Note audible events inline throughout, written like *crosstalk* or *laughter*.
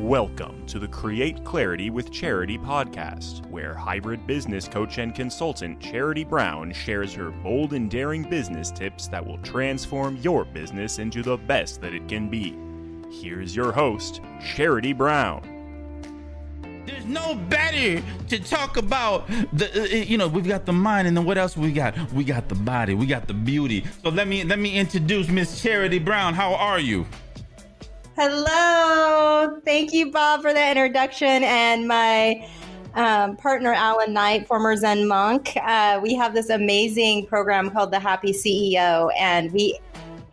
Welcome to the Create Clarity with Charity podcast, where hybrid business coach and consultant Charity Brown shares her bold and daring business tips that will transform your business into the best that it can be. Here's your host, Charity Brown. There's no better to talk about the uh, you know we've got the mind and then what else we got? We got the body. We got the beauty. So let me let me introduce Miss Charity Brown. How are you Hello. Thank you, Bob, for the introduction. And my um, partner, Alan Knight, former Zen monk. Uh, we have this amazing program called The Happy CEO, and we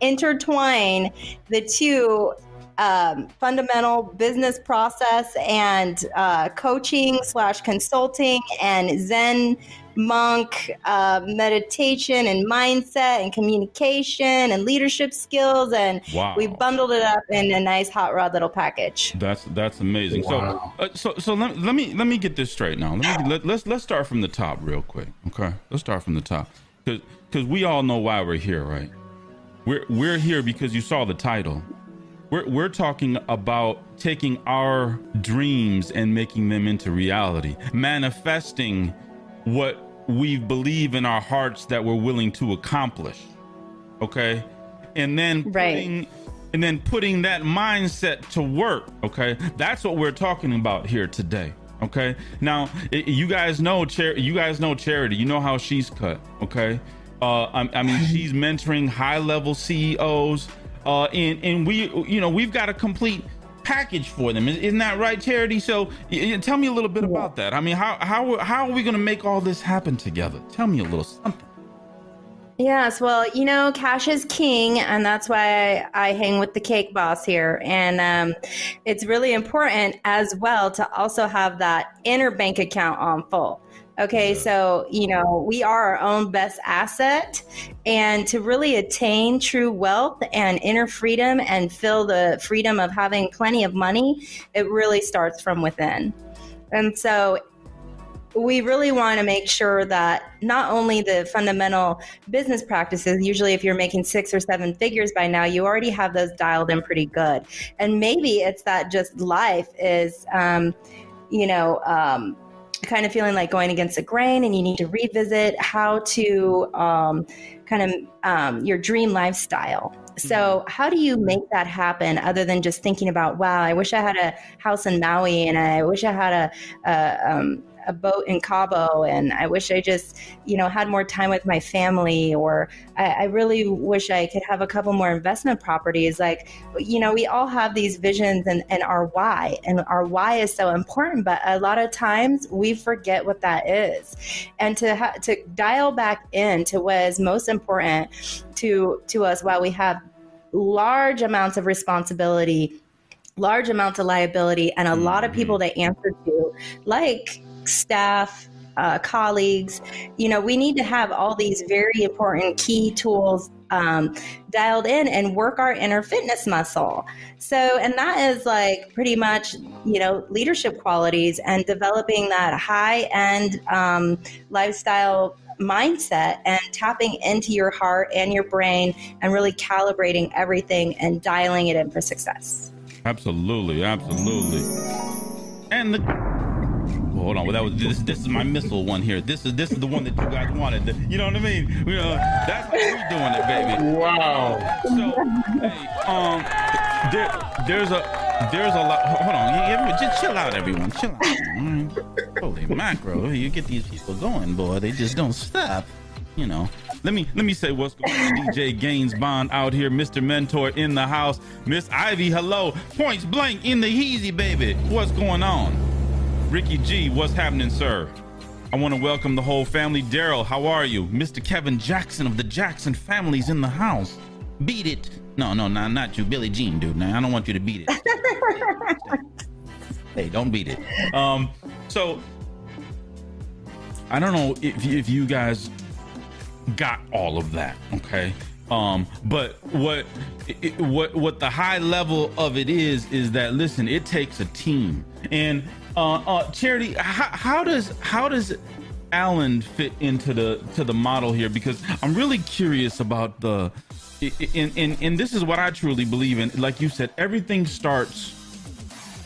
intertwine the two um, fundamental business process and uh, coaching slash consulting and Zen monk uh, meditation and mindset and communication and leadership skills and Wow. we bundled it up in a nice hot rod little package. That's that's amazing. So uh, so so let, let me let me get this straight now. Let me, let, let's let's start from the top real quick okay? Let's start from the top. Because because we all know why we're here right? We're we're here because you saw the title. We're, we're talking about taking our dreams and making them into reality, manifesting what we believe in our hearts that we're willing to accomplish. Okay? And then Right. putting and then putting that mindset to work. Okay? That's what we're talking about here today. Okay? Now, i- you guys know Char- you guys know Charity. You know how she's cut, okay? Uh, I, I mean, *laughs* she's mentoring high level CEOs, uh, and and we, you know, we've got a complete package for them. Isn't that right, Charity? So, y- y- tell me a little bit about that. I mean, how how how are we going to make all this happen together? Tell me a little something. Yes, well, you know, cash is king, and that's why I, I hang with the cake boss here. And um, it's really important as well to also have that inner bank account on full. Okay, so, you know, we are our own best asset. And to really attain true wealth and inner freedom and feel the freedom of having plenty of money, it really starts from within. And so we really want to make sure that not only the fundamental business practices, usually if you're making six or seven figures by now, you already have those dialed in pretty good. And maybe it's that just life is, um, you know, um, kind of feeling like going against the grain and you need to revisit how to um, kind of um, your dream lifestyle. So, how do you make that happen other than just thinking about, wow, I wish I had a house in Maui and I wish I had a, a, um, a boat in Cabo and I wish I just, you know, had more time with my family or I, I really wish I could have a couple more investment properties. Like, you know, we all have these visions and, and our why, and our why is so important, but a lot of times we forget what that is. And to, ha- to dial back in to what is most important to, to us while we have large amounts of responsibility large amounts of liability and a lot of people mm-hmm. to answer to like staff uh, colleagues. You know we need to have all these very important key tools um, dialed in and work our inner fitness muscle. So and that is like pretty much you know leadership qualities and developing that high end um, lifestyle mindset and tapping into your heart and your brain and really calibrating everything and dialing it in for success. Absolutely, absolutely. And the hold on, well, that was this. This is my missile one here. This is this is the one that you guys wanted. You know what I mean? You know, that's how we're doing it, baby. Wow. So, hey, um, there, there's a there's a lot. Hold on, just chill out, everyone. Chill out. right? Holy macro! You get these people going, boy. They just don't stop. You know. Let me let me say what's going on. DJ Gaines Bond out here, Mr. Mentor in the house, Miss Ivy, hello, points blank in the heezy, baby. What's going on? Ricky G, what's happening, sir? I want to welcome the whole family. Daryl, how are you? Mr. Kevin Jackson of the Jackson family's in the house. Beat it. No, no, no, not you, Billie Jean, dude. Now I don't want you to beat it. *laughs* hey, don't beat it. Um, so I don't know if if you guys got all of that, okay? Um, but what it, what what the high level of it is is that listen, it takes a team. And uh, uh, charity, how, how does how does Alan fit into the to the model here? Because I'm really curious about the and and and this is what I truly believe in. Like you said, everything starts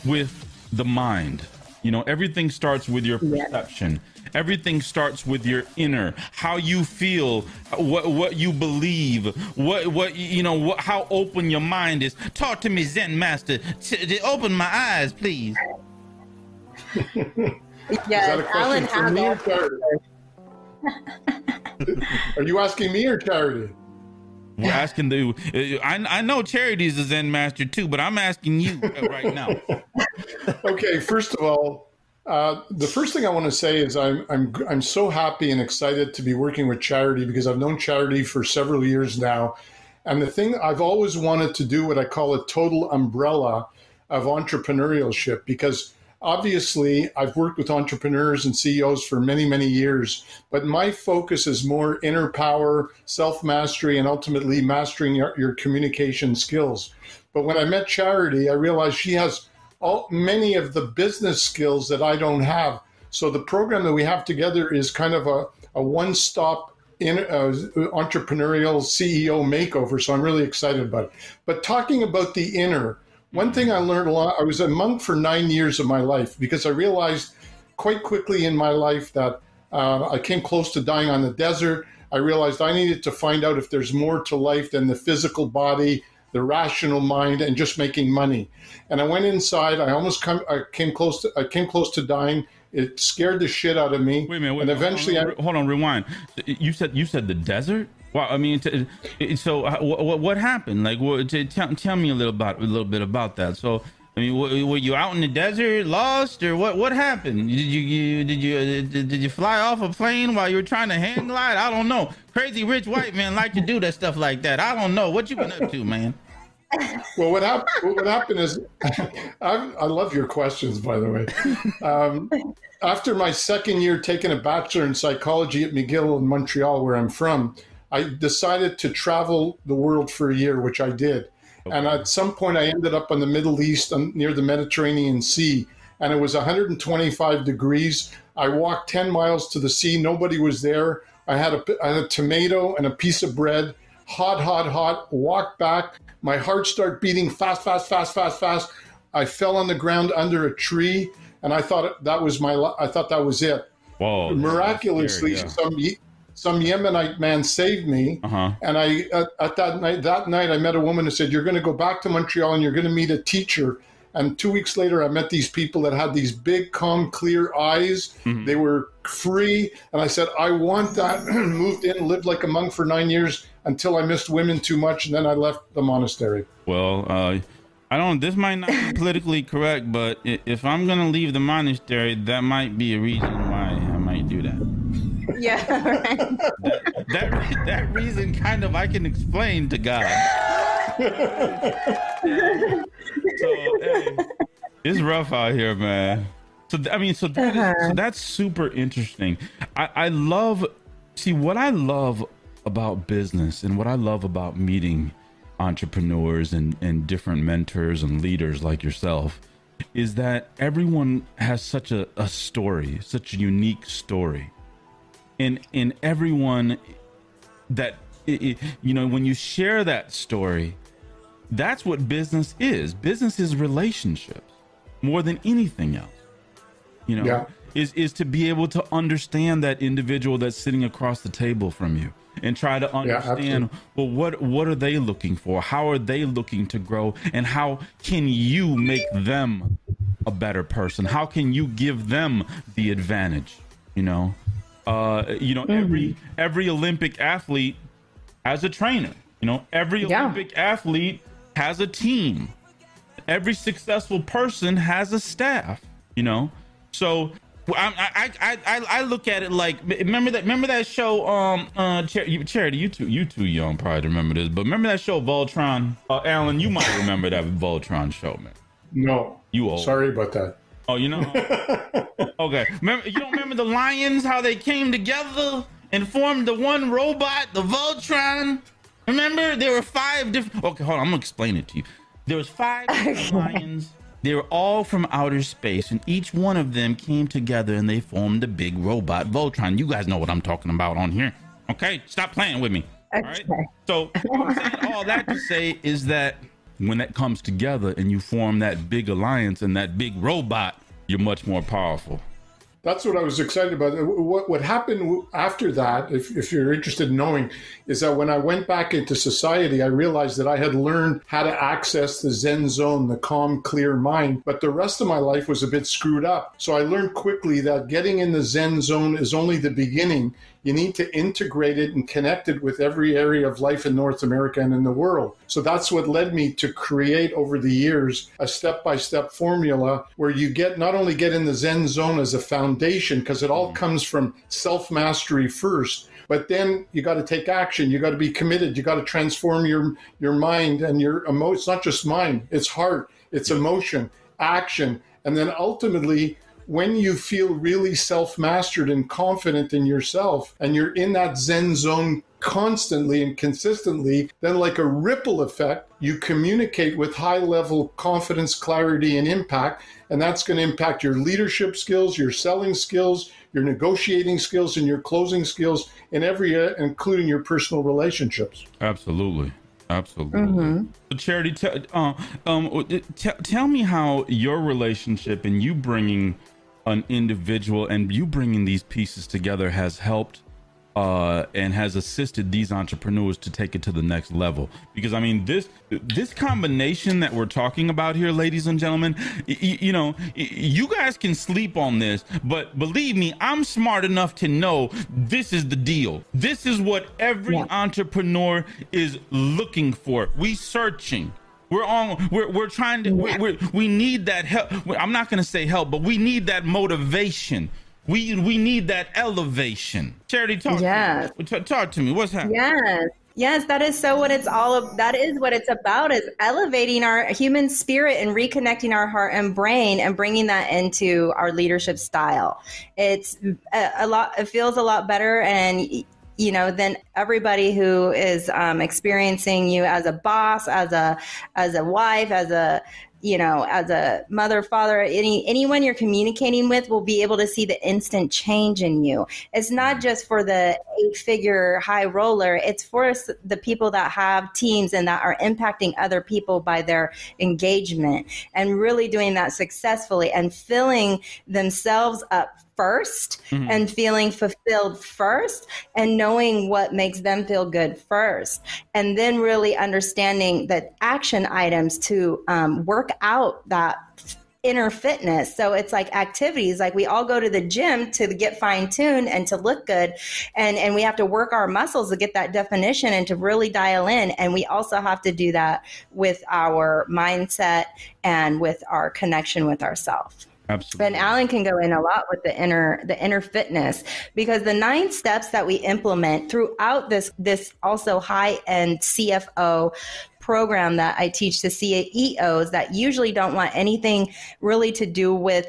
with the mind. You know, everything starts with your Yeah. perception. Everything starts with your inner, how you feel, what what you believe, what what you know, what how open your mind is. Talk to me, Zen Master. T- open my eyes, please. *laughs* Is Yes, that a Alan question for me or Charity? Are you asking me or Charity? We're asking the. I I know Charity is a Zen Master too, but I'm asking you right now. *laughs* Okay, first of all, uh, the first thing I want to say is I'm I'm I'm so happy and excited to be working with Charity because I've known Charity for several years now, and the thing I've always wanted to do what I call a total umbrella of entrepreneurship because obviously I've worked with entrepreneurs and CEOs for many many years, but my focus is more inner power, self mastery, and ultimately mastering your, your communication skills. But when I met Charity, I realized she has all many of the business skills that I don't have. So the program that we have together is kind of a, a one-stop in uh, entrepreneurial CEO makeover. So I'm really excited about it. But talking about the inner, one thing I learned a lot. I was a monk for nine years of my life because I realized quite quickly in my life that uh, I came close to dying on the desert. I realized I needed to find out if there's more to life than the physical body, the rational mind, and just making money. And I went inside. I almost come. I came close to. I came close to dying. It scared the shit out of me. Wait a minute. Wait, and eventually, hold on, hold on, rewind. You said you said the desert. Well, I mean, t- so uh, what, what happened? Like, what, t- tell, tell me a little about a little bit about that. So, I mean, w- were you out in the desert, lost, or what? What happened? Did you, you did you uh, did, you fly off a plane while you were trying to hang glide? I don't know. Crazy rich white men like to do that stuff like that. I don't know. What you been up to, man? Well, what happened? What happened is, *laughs* I, I love your questions, by the way. Um, after my second year taking a bachelor in psychology at McGill in Montreal, where I'm from, I decided to travel the world for a year, which I did. And at some point, I ended up in the Middle East, um, near the Mediterranean Sea, and it was 125 degrees. I walked 10 miles to the sea. Nobody was there. I had a, I had a tomato and a piece of bread, hot, hot, hot. Walked back. My heart started beating fast, fast, fast, fast, fast. I fell on the ground under a tree, and I thought that was my. I thought that was it. Whoa! Miraculously, some Ye- some Yemenite man saved me. Uh huh. And I at, at that night that night I met a woman who said, You're gonna go back to Montreal and you're gonna meet a teacher. And two weeks later I met these people that had these big, calm, clear eyes. They were free. And I said, I want that. *clears throat* Moved in, lived like a monk for nine years until I missed women too much, and then I left the monastery. Well, uh, I don't. This might not be politically correct, but if I'm gonna leave the monastery, that might be a reason why Yeah, *laughs* right. That that reason, kind of, I can explain to God. *laughs* so hey, it's rough out here, man. So I mean, so, that is- Uh-huh. so that's super interesting. I, I love see what I love about business and what I love about meeting entrepreneurs and, and different mentors and leaders like yourself is that everyone has such a, a story, such a unique story. And and everyone that you know when you share that story that's what business is business is relationships more than anything else you know Yeah. is is to be able to understand that individual that's sitting across the table from you and try to understand absolutely. well what what are they looking for how are they looking to grow and how can you make them a better person how can you give them the advantage you know uh you know every every olympic athlete has a trainer you know every Yeah. olympic athlete has a team every successful person has a staff you know so I, I I I I look at it like remember that remember that show um uh Char- charity you too you too young probably to remember this but remember that show Voltron uh, Alan you might remember that Voltron show man No. You old. Sorry about that. Oh you know *laughs* okay remember you don't remember the lions how they came together and formed the one robot the Voltron remember there were five different okay hold on I'm gonna explain it to you there was five *laughs* lions they were all from outer space, and each one of them came together and they formed the big robot Voltron. You guys know what I'm talking about on here. Okay, stop playing with me. All right. Okay. So all that to say is that when that comes together and you form that big alliance and that big robot, you're much more powerful that's what I was excited about. What what happened after that, if, if you're interested in knowing, is that when I went back into society, I realized that I had learned how to access the Zen zone, the calm, clear mind. But the rest of my life was a bit screwed up. So I learned quickly that getting in the Zen zone is only the beginning. You need to integrate it and connect it with every area of life in North America and in the world. So that's what led me to create over the years a step by step formula where you get not only get in the Zen zone as a foundation, because it all mm-hmm. comes from self mastery first, but then you got to take action you got to be committed you got to transform your your mind and your emotion it's not just mind it's heart it's emotion action and then ultimately when you feel really self mastered and confident in yourself and you're in that Zen zone constantly and consistently, then, like a ripple effect, you communicate with high level confidence, clarity, and impact. And that's going to impact your leadership skills, your selling skills, your negotiating skills, and your closing skills in every area, including your personal relationships. Absolutely. Absolutely. Mm-hmm. Charity, t- uh, um, t- tell me how your relationship and you bringing an individual and you bringing these pieces together has helped uh, and has assisted these entrepreneurs to take it to the next level. Because I mean, this this combination that we're talking about here, ladies and gentlemen, y- you know, you guys can sleep on this, but believe me, I'm smart enough to know this is the deal. This is what every yeah. entrepreneur is looking for. We searching. We're on. We're we're trying to. we we we need that help. I'm not going to say help, but we need that motivation. We we need that elevation. Charity, talk. Yes. To me. Talk to me. What's happening? Yes. Yes, that is so what it's all of that is what it's about is elevating our human spirit and reconnecting our heart and brain and bringing that into our leadership style. It's a, a lot it feels a lot better and you know then everybody who is um, experiencing you as a boss as a as a wife as a you know as a mother father any anyone you're communicating with will be able to see the instant change in you it's not mm-hmm. just for the eight figure high roller it's for the people that have teams and that are impacting other people by their engagement and really doing that successfully and filling themselves up 1st mm-hmm. and feeling fulfilled first and knowing what makes them feel good first. And then really understanding the action items to um, work out that inner fitness. So it's like activities, like we all go to the gym to get fine tuned and to look good. And, and we have to work our muscles to get that definition and to really dial in. And we also have to do that with our mindset and with our connection with ourselves. Absolutely. And Alan can go in a lot with the inner the inner fitness because the nine steps that we implement throughout this this also high end CFO program that I teach to CEOs that usually don't want anything really to do with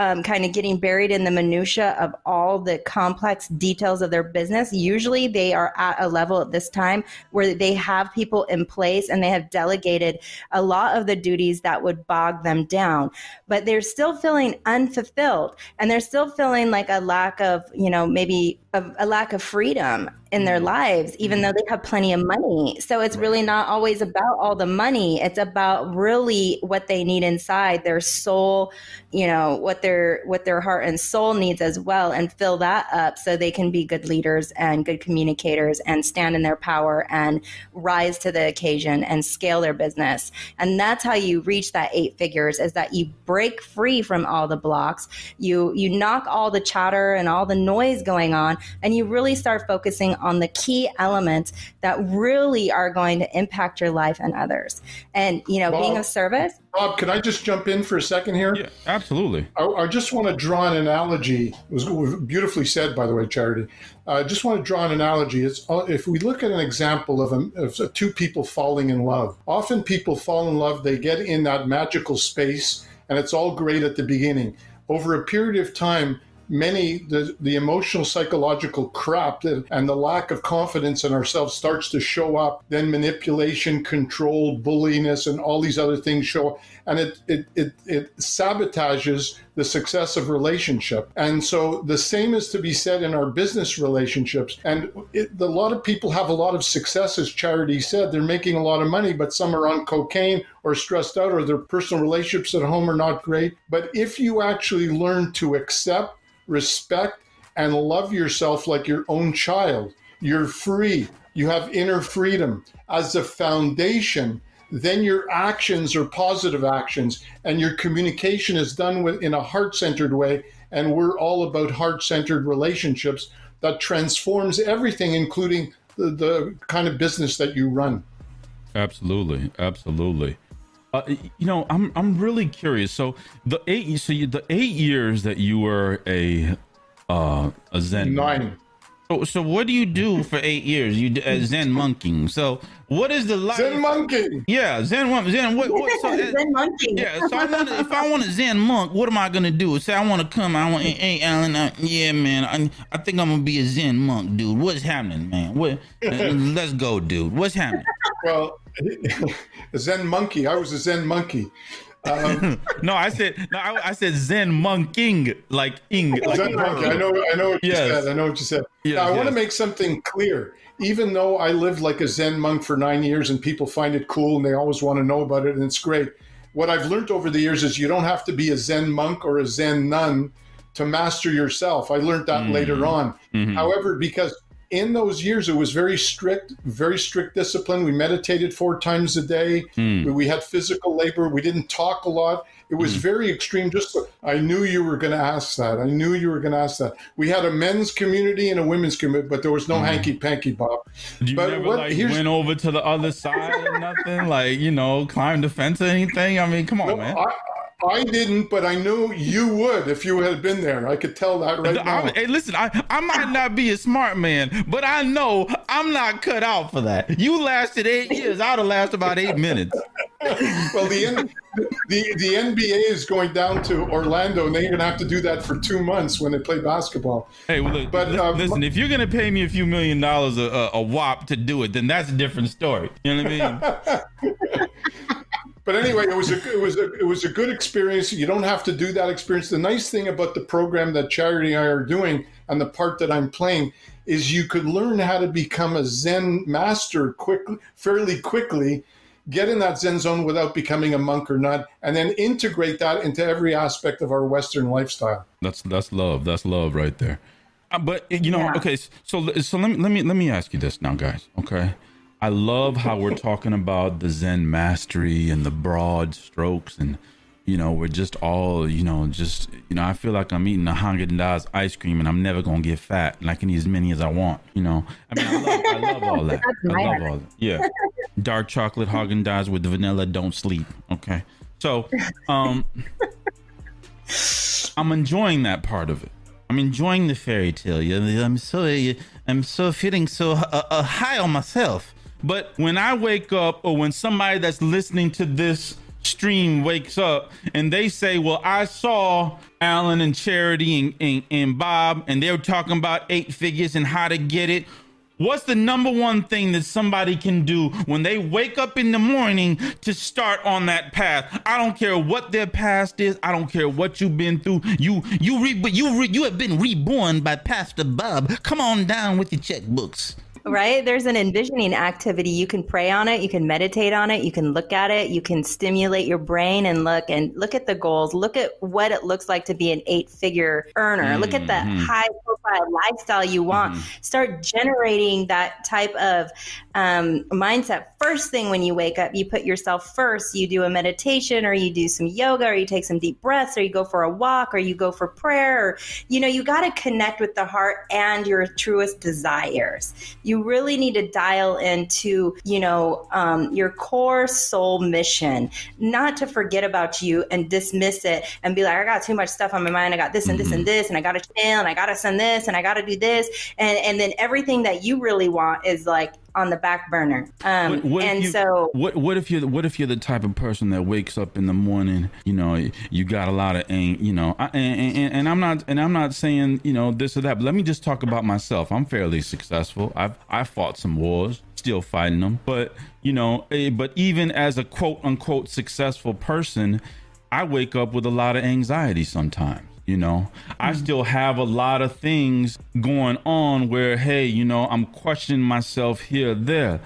um, kind of getting buried in the minutia of all the complex details of their business. Usually, they are at a level at this time where they have people in place and they have delegated a lot of the duties that would bog them down, but they're still feeling unfulfilled and they're still feeling like a lack of, you know, maybe a, a lack of freedom in their mm-hmm. lives, even mm-hmm. though they have plenty of money. So it's really not always about all the money. It's about really what they need inside their soul, you know, what their what their heart and soul needs as well, and fill that up so they can be good leaders and good communicators and stand in their power and rise to the occasion and scale their business. And that's how you reach that eight figures is that you break free from all the blocks. You you knock all the chatter and all the noise going on and you really start focusing on the key elements that really are going to impact your life and others. And, you know, Bob, being of service. Bob, can I just jump in for a second here? Yeah, absolutely. I, I just want to draw an analogy. It was beautifully said, by the way, Charity. I just want to draw an analogy. It's uh, if we look at an example of, a, of two people falling in love. Often people fall in love, they get in that magical space, and it's all great at the beginning. Over a period of time, many the, the emotional psychological crap that, and the lack of confidence in ourselves starts to show up. Then manipulation control bulliness and all these other things show and it it, it, it sabotages the success of relationship. And so the same is to be said in our business relationships. And it, a lot of people have a lot of success as charity said. They're making a lot of money but some are on cocaine or stressed out or their personal relationships at home are not great. But if you actually learn to accept respect, and love yourself like your own child. You're free. You have inner freedom. As a foundation, then your actions are positive actions and your communication is done with, in a heart centered way. And we're all about heart centered relationships that transforms everything, including the, the kind of business that you run. Absolutely. Absolutely. Uh, you know, I'm I'm really curious. So the eight, so you, the eight years that you were a uh, a Zen nine. So, so what do you do for eight years? You uh, Zen monkeying. So what is the life? Zen monkey? Yeah, Zen Zen. What? what so, Zen monkey. Yeah. So I want if I want a Zen monk, what am I gonna do? Say I want to come. I want. Hey, Alan. Uh, yeah, man. I, I think I'm gonna be a Zen monk, dude. What's happening, man? What? *laughs* Uh, let's go, dude. What's happening? Well, a *laughs* Zen monkey. I was a Zen monkey. Um, *laughs* no, I said no. I, I, said Zen monking, like ing. Like Zen monkey. I know. I know what you yes. said. I know what you said. Yes, now, I yes. want to make something clear. Even though I lived like a Zen monk for nine years, and people find it cool, and they always want to know about it, and it's great. What I've learned over the years is you don't have to be a Zen monk or a Zen nun to master yourself. I learned that mm-hmm. later on. Mm-hmm. However, because in those years, it was very strict, very strict discipline. We meditated four times a day. Mm. We had physical labor. We didn't talk a lot. It was mm. very extreme. Just I knew you were going to ask that. I knew you were going to ask that. We had a men's community and a women's community, but there was no mm. hanky panky Bob. You but never what, like went over to the other side or nothing, like you know, climbed the fence or anything. I mean, come on, no, man. I, I didn't, but I knew you would if you had been there. I could tell that right now. hey, listen, I, I might not be a smart man, but I know I'm not cut out for that. You lasted eight years. I'd have lasted about eight minutes. well, the, the the NBA is going down to Orlando, and they're going to have to do that for two months when they play basketball. Hey, well, look, but uh, listen, if you're going to pay me a few million dollars a, a, a wop to do it, then that's a different story. You know what I mean? *laughs* but anyway, it was a it was a it was a good experience. You don't have to do that experience. The nice thing about the program that Charity and I are doing and the part that I'm playing is you could learn how to become a Zen master quickly, fairly quickly, get in that Zen zone without becoming a monk or not, and then integrate that into every aspect of our Western lifestyle. That's that's love. That's love right there. Uh, but you know, yeah. okay. So so let me let me let me ask you this now, guys. Okay I love how we're talking about the Zen mastery and the broad strokes, and you know, we're just all, you know, just you know, I feel like I'm eating a Haagen Dazs ice cream, and I'm never gonna get fat, and I can eat as many as I want. You know, I mean, I love, I love all that. I love all that. Yeah, dark chocolate Haagen Dazs with the vanilla. Don't sleep. Okay, so um, I'm enjoying that part of it. I'm enjoying the fairy tale. I'm so I'm so feeling so uh, uh, high on myself. But when I wake up, or when somebody that's listening to this stream wakes up and they say, Well, I saw Alan and Charity and, and, and Bob, and they were talking about eight figures and how to get it. What's the number one thing that somebody can do when they wake up in the morning to start on that path? I don't care what their past is. I don't care what you've been through. You you re, you re, you have been reborn by Pastor Bob. Come on down with your checkbooks right? There's an envisioning activity. You can pray on it, you can meditate on it, you can look at it, you can stimulate your brain and look and look at the goals, look at what it looks like to be an eight figure earner, mm-hmm. look at the mm-hmm. high profile lifestyle you want. Mm-hmm. Start generating that type of um, mindset. First thing when you wake up, you put yourself first. You do a meditation or you do some yoga or you take some deep breaths or you go for a walk or you go for prayer. Or, you know, you got to connect with the heart and your truest desires. You really need to dial into, you know, um, your core soul mission, not to forget about you and dismiss it and be like, I got too much stuff on my mind. I got this and this mm-hmm. and this, and I got to chill and I got to send this and I got to do this. And, and then everything that you really want is like on the back burner. Um, What- what and you- so what what if you're what if you're the type of person that wakes up in the morning you know you got a lot of ang- you know I, and, and, and i'm not and i'm not saying you know this or that but let me just talk about myself. I'm fairly successful. I've i fought some wars still fighting them but you know eh, but even as a quote unquote successful person i wake up with a lot of anxiety sometimes you know i still have a lot of things going on where hey you know i'm questioning myself here there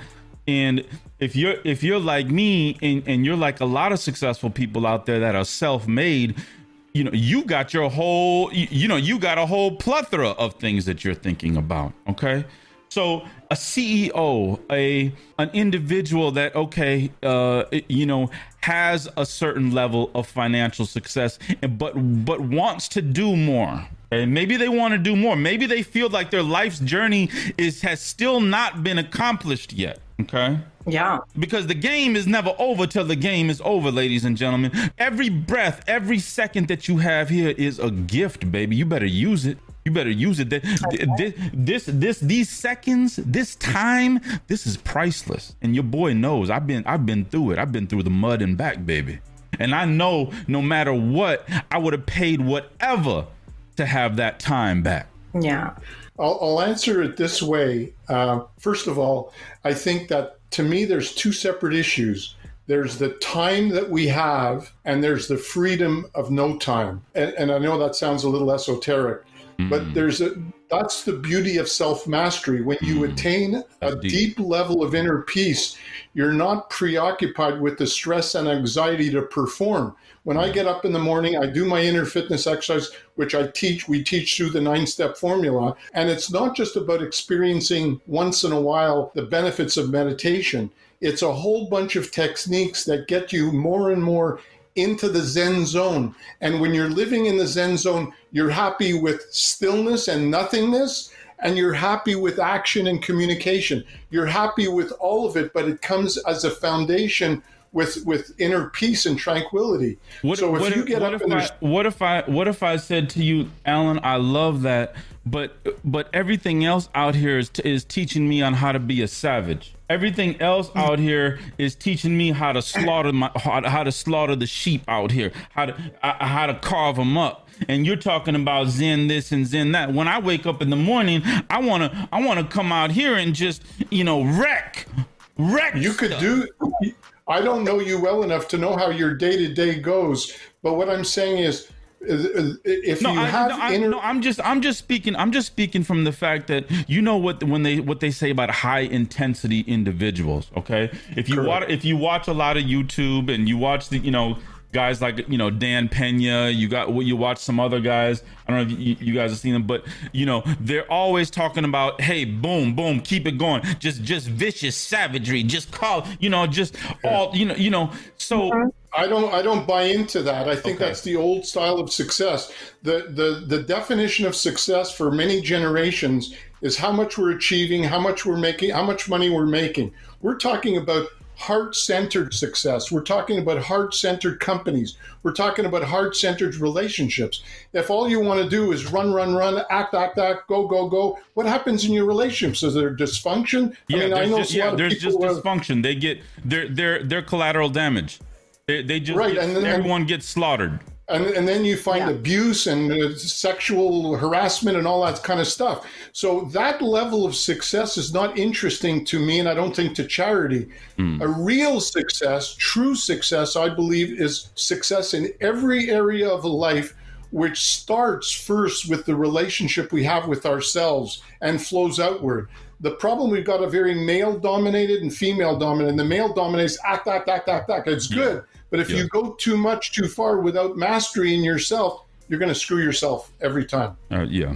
and if you're if you're like me and, and you're like a lot of successful people out there that are self-made, you know, you got your whole you, you know, you got a whole plethora of things that you're thinking about. Okay. So a CEO, a an individual that okay, uh, you know, has a certain level of financial success, but but wants to do more. And maybe they want to do more. Maybe they feel like their life's journey is has still not been accomplished yet. Okay yeah, because the game is never over till the game is over, ladies and gentlemen. Every breath, every second that you have here is a gift, baby. You better use it. You better use it. This, this, this, these seconds, this time, this is priceless. And your boy knows. I've been, I've been through it. I've been through the mud and back, baby. And I know, no matter what, I would have paid whatever to have that time back. yeah, I'll, I'll answer it this way. Uh, first of all, I think that to me, there's two separate issues. There's the time that we have, and there's the freedom of no time. And, and I know that sounds a little esoteric, but mm. there's a that's the beauty of self mastery. When you mm. attain a deep. deep level of inner peace, you're not preoccupied with the stress and anxiety to perform. When I mm. get up in the morning, I do my inner fitness exercise, which I teach. We teach through the nine step formula. And it's not just about experiencing once in a while the benefits of meditation, it's a whole bunch of techniques that get you more and more into the Zen zone. And when you're living in the Zen zone, you're happy with stillness and nothingness, and you're happy with action and communication. You're happy with all of it, but it comes as a foundation with with inner peace and tranquility. What, so if what, you get what up if I, what if I what if I said to you, Alan, I love that, but but everything else out here is is teaching me on how to be a savage. Everything else out here is teaching me how to slaughter my how, how to slaughter the sheep out here, how to uh, how to carve them up. And you're talking about Zen this and Zen that. When I wake up in the morning, I wanna I wanna come out here and just you know wreck wreck. you could do i don't know you well enough to know how your day-to-day goes but what i'm saying is if No, you I, have no, I, inner no, I'm just, I'm just speaking, I'm just speaking from the fact that you know what when they what they say about high intensity individuals. Okay, if you Correct. watch, if you watch a lot of YouTube and you watch the, you know, guys like you know Dan Pena, you got you watch some other guys. I don't know if you, you guys have seen them, but you know they're always talking about, hey, boom, boom, keep it going, just just vicious savagery, just call, you know, just all, you know, you know, so. Uh-huh. I don't I don't buy into that. I think Okay. that's the old style of success. The the the definition of success for many generations is how much we're achieving, how much we're making, how much money we're making. We're talking about heart-centered success. We're talking about heart-centered companies. We're talking about heart-centered relationships. If all you want to do is run, run, run, act, act, act, go, go, go, what happens in your relationships? Is there dysfunction? Yeah, there's just, a lot yeah, of there's just dysfunction. They get they're they're they're collateral damage. They, they just Right, get- and then- everyone gets slaughtered. And, and then you find Yeah. abuse and uh, sexual harassment and all that kind of stuff. So that level of success is not interesting to me, and I don't think to charity. A real success, true success, I believe, is success in every area of life. Which starts first with the relationship we have with ourselves and flows outward. The problem we've got a very male dominated and female dominated. The male dominates act, act, act, act, act. It's good. But if Yeah. you go too much too far without mastery in yourself, you're going to screw yourself every time. Uh, yeah.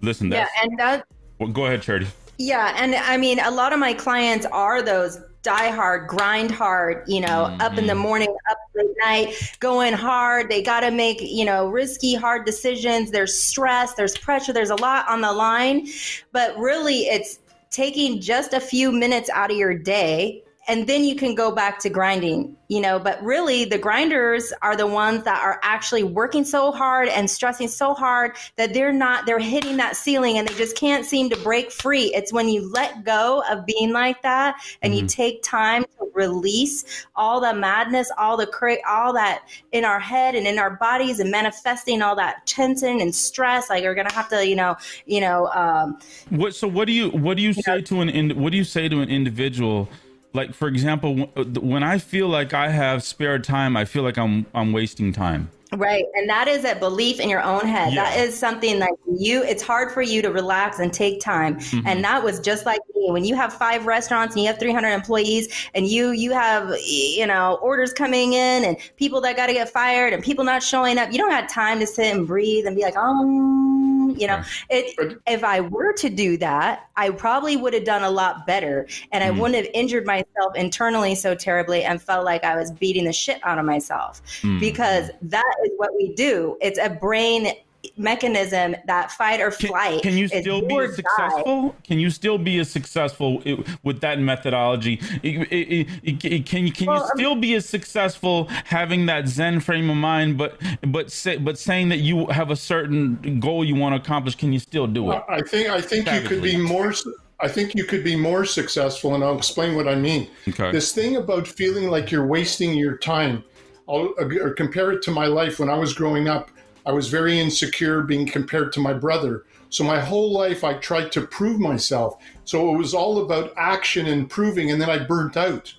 Listen, yeah, and that well, go ahead, Charity. Yeah, and I mean, a lot of my clients are those die hard, grind hard, you know, up in the morning, up late night, going hard. They got to make, you know, risky, hard decisions. There's stress, there's pressure, there's a lot on the line. But really, it's taking just a few minutes out of your day and then you can go back to grinding you know but really the grinders are the ones that are actually working so hard and stressing so hard that they're not they're hitting that ceiling and they just can't seem to break free it's when you let go of being like that and mm-hmm. you take time to release all the madness all the cra- all that in our head and in our bodies and manifesting all that tension and stress like you're gonna have to you know you know um, what so what do you what do you, you say know, to an what do you say to an individual like for example when i feel like i have spare time i feel like i'm i'm wasting time Right. And that is a belief in your own head. Yeah. That is something like you, it's hard for you to relax and take time. Mm-hmm. And that was just like me. When you have five restaurants and you have 300 employees and you, you have, you know, orders coming in and people that got to get fired and people not showing up, you don't have time to sit and breathe and be like, oh, you know, it, if I were to do that, I probably would have done a lot better and I mm. wouldn't have injured myself internally so terribly and felt like I was beating the shit out of myself mm. because that is what we do. It's a brain mechanism that fight or flight. Can, can you still be successful? Die. Can you still be as successful with that methodology? can you can well, you still be as successful having that Zen frame of mind, but but say, but saying that you have a certain goal you want to accomplish? Can you still do it? I think I think Savagely. you could be more. I think you could be more successful, and I'll explain what I mean. Okay. This thing about feeling like you're wasting your time. I'll uh, compare it to my life when I was growing up. I was very insecure being compared to my brother. So my whole life I tried to prove myself. So it was all about action and proving, and then I burnt out.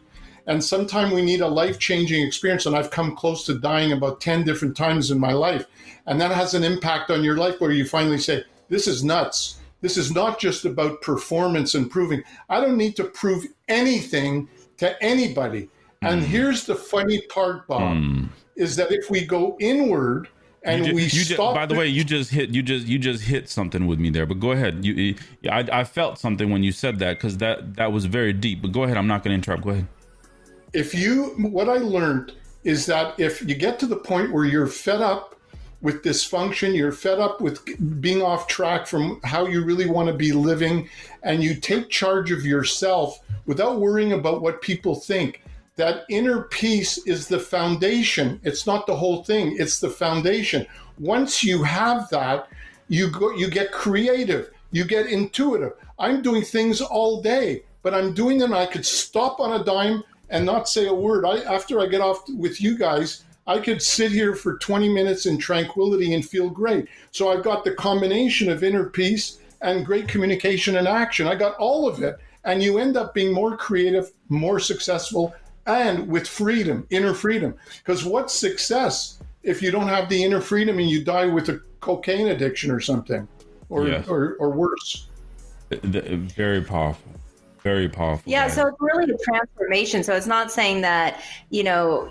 And sometimes we need a life changing experience. And I've come close to dying about 10 different times in my life. And that has an impact on your life where you finally say, This is nuts. This is not just about performance and proving. I don't need to prove anything to anybody. Mm. And hmm. here's the funny part, Bob, mm. is that if we go inward, and you we just by the way you just hit you just you just hit something with me there but go ahead. You i, I felt something when you said that because that that was very deep but go ahead i'm not going to interrupt go ahead. If you what i learned is that if you get to the point where you're fed up with dysfunction you're fed up with being off track from how you really want to be living and you take charge of yourself without worrying about what people think that inner peace is the foundation. It's not the whole thing, it's the foundation. Once you have that, you go you get creative, you get intuitive. I'm doing things all day, but I'm doing them I could stop on a dime and not say a word. I after I get off with you guys, I could sit here for 20 minutes in tranquility and feel great. So I've got the combination of inner peace and great communication and action. I got all of it. And you end up being more creative, more successful, and with freedom, inner freedom. Because what's success if you don't have the inner freedom and you die with a cocaine addiction or something, or yes. or, or worse? Very powerful. Very powerful. Yeah, so it's really a transformation. So it's not saying that you know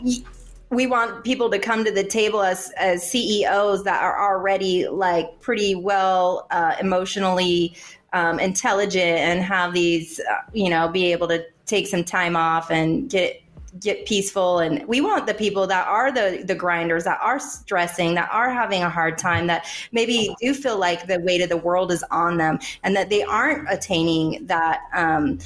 we want people to come to the table as as CEOs that are already like pretty well uh, emotionally um, intelligent and have these uh, you know be able to take some time off and get get peaceful. And we want the people that are the the grinders that are stressing that are having a hard time that maybe do feel like the weight of the world is on them and that they aren't attaining that um,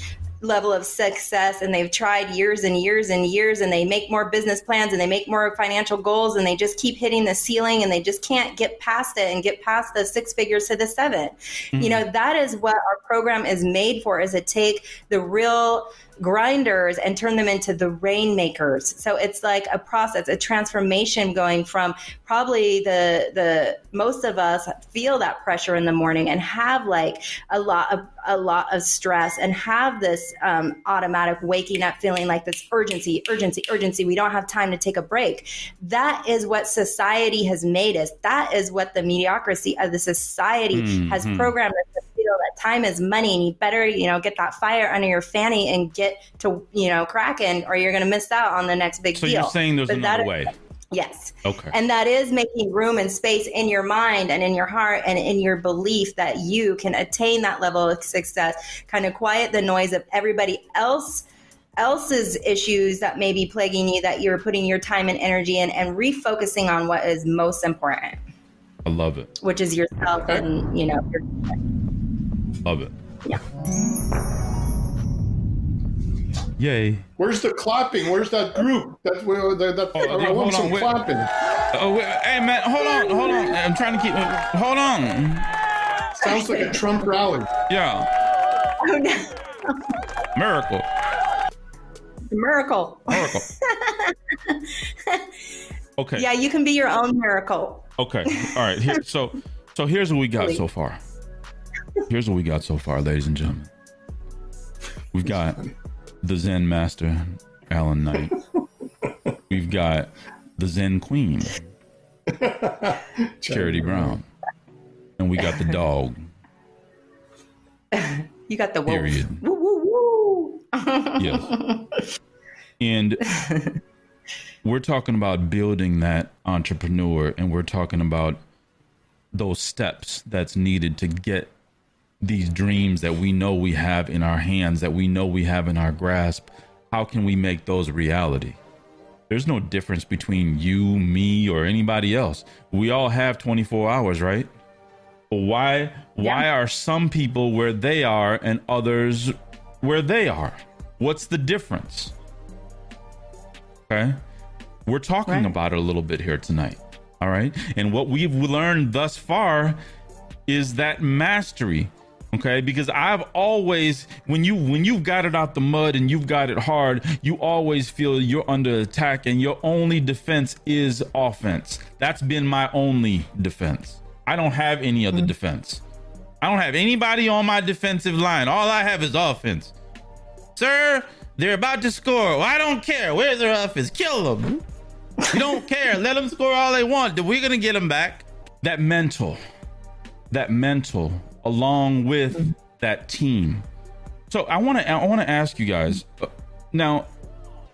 level of success. And they've tried years and years and years and they make more business plans and they make more financial goals and they just keep hitting the ceiling and they just can't get past it and get past the six figures to the 7 mm-hmm. you know that is what our program is made for is to take the real grinders and turn them into the rainmakers. So it's like a process, a transformation going from probably the the most of us feel that pressure in the morning and have like a lot of a lot of stress and have this um, automatic waking up feeling like this urgency, urgency, urgency. We don't have time to take a break. That is what society has made us. That is what the mediocrity of the society mm-hmm. has programmed us that time is money and you better, you know, get that fire under your fanny and get to, you know, cracking or you're going to miss out on the next big so deal. So you're saying there's but another is, way. Yes. Okay. And that is making room and space in your mind and in your heart and in your belief that you can attain that level of success, kind of quiet the noise of everybody else else's issues that may be plaguing you that you're putting your time and energy in and refocusing on what is most important. I love it. Which is yourself and, you know, your Love it. Yeah. Yay. Where's the clapping? Where's that group? That's where that, that, Oh, I want hold some wait. clapping. Oh, wait, hey man, hold on, hold on. I'm trying to keep. Hold on. Sounds like a Trump rally. Yeah, Oh no, miracle, miracle. miracle. *laughs* Okay. Yeah, you can be your own miracle. Okay. All right. Here, so, so here's what we got so far. Here's what we got so far, ladies and gentlemen. We've got the Zen Master, Alan Knight. We've got the Zen Queen, *laughs* Charity Brown, and we got the dog. *laughs* You got the wolf. Period. Woo woo woo. Yes. *laughs* And we're talking about building that entrepreneur and we're talking about those steps that's needed to get these dreams that we know we have in our hands, that we know we have in our grasp. How can we make those reality? There's no difference between you, me, or anybody else. We all have 24 hours, right? But why why are some people where they are and others where they are? What's the difference? Okay. We're talking Right. about it a little bit here tonight. All right. And what we've learned thus far is that mastery. Okay. Because I've always, when you, when you've got it out the mud and you've got it hard, you always feel you're under attack and your only defense is offense. That's been my only defense. I don't have any other hmm. defense. I don't have anybody on my defensive line. All I have is offense. Sir, they're about to score. Well, I don't care. Where's their offense? Kill them. You don't *laughs* care. Let them score all they want. We're going to get them back. That mental, that mental, along with that team. So I want to, I want to ask you guys now.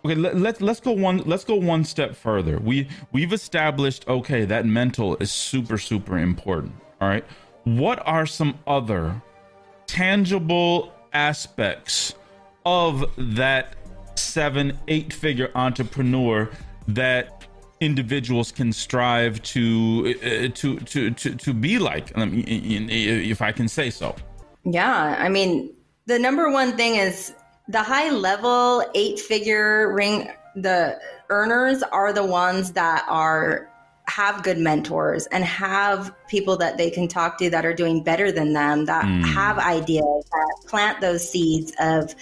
Okay, let, let's let's go one let's go one step further. We we've established okay that mental is super super important. All right, what are some other tangible aspects of that seven eight figure entrepreneur that individuals can strive to uh, to to to to be like um, i- if i can say so Yeah, I mean, the number one thing is the high level eight figure ring. The earners are the ones that are have good mentors and have people that they can talk to that are doing better than them that Mm. have ideas that plant those seeds of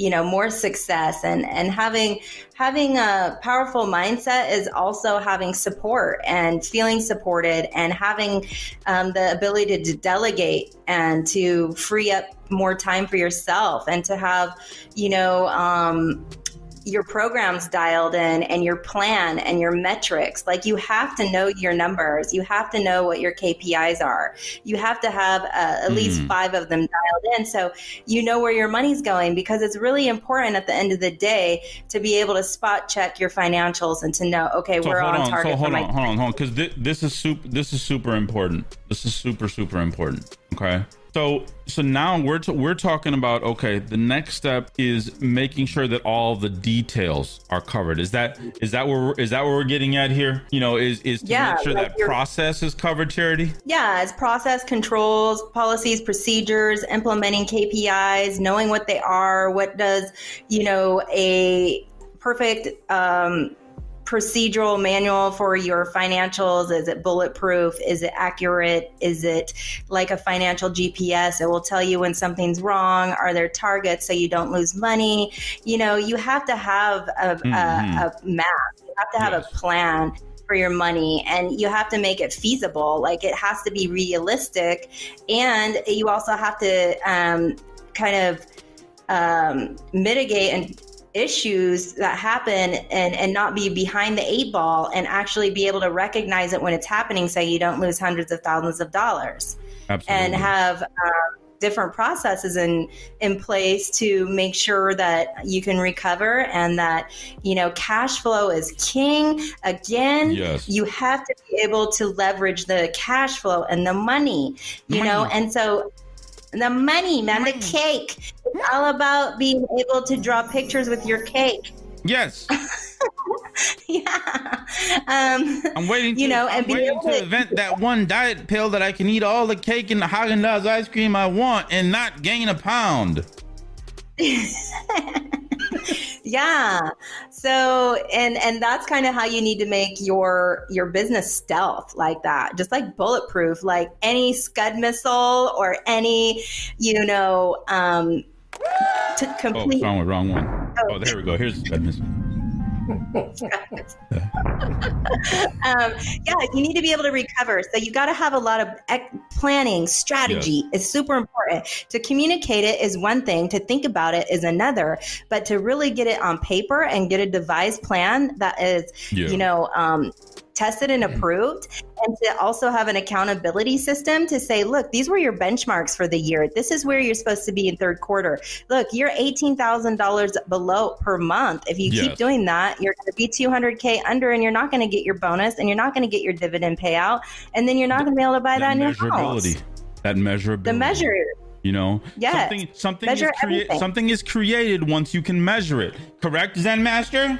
you know more success. And and having having a powerful mindset is also having support and feeling supported and having um, the ability to delegate and to free up more time for yourself and to have you know um, your programs dialed in and your plan and your metrics. Like you have to know your numbers. You have to know what your KPIs are. You have to have uh, at least Mhm. five of them dialed in so you know where your money's going because it's really important at the end of the day to be able to spot check your financials and to know, okay, so we're on, on target so hold for my on hold on hold on because thi- this is super this is super important this is super super important okay so so now we're t- we're talking about okay the next step is making sure that all the details are covered. Is that is that where is that where we're getting at here? You know is is to Yeah, make sure like that process is covered charity? Yeah, it's process controls, policies, procedures, implementing KPIs, knowing what they are, what does, you know, a perfect um, procedural manual for your financials? Is it bulletproof? Is it accurate? Is it like a financial gps it will tell you when something's wrong. Are there targets so you don't lose money? You know you have to have a, Mhm. a, a map. You have to have Yes. a plan for your money and you have to make it feasible. Like it has to be realistic and you also have to um, kind of um, mitigate and issues that happen and, and not be behind the eight ball and actually be able to recognize it when it's happening so you don't lose hundreds of thousands of dollars. Absolutely. and have um, different processes in in place to make sure that you can recover and that you know cash flow is king. Again Yes. you have to be able to leverage the cash flow and the money you know and so the money man the cake. It's all about being able to draw pictures with your cake. Yes. *laughs* Yeah. Um I'm waiting. To, You know, and I'm being waiting to to- invent that one diet pill that I can eat all the cake and the Haagen Dazs ice cream I want and not gain a pound. *laughs* *laughs* yeah. So and and that's kind of how you need to make your your business stealth like that. Just like bulletproof, like any scud missile or any, you know, um to complete Oh, wrong, wrong one. Oh, there we go. Here's the scud missile. Um, yeah, you need to be able to recover. So you got to have a lot of planning, strategy is super important. To communicate it is one thing, to think about it is another, but to really get it on paper and get a devised plan that is, Yeah. you know, um, tested and mm. approved and to also have an accountability system to say look these were your benchmarks for the year this is where you're supposed to be in third quarter look you're $18000 below per month if you Yes. keep doing that you're going to be 200k under and you're not going to get your bonus and you're not going to get your dividend payout and then you're not going to be able to buy that, that new measurability. house That measurability. the measure You know, Yes. something something Measure is crea- everything. something is created once you can measure it. Correct, Zen Master?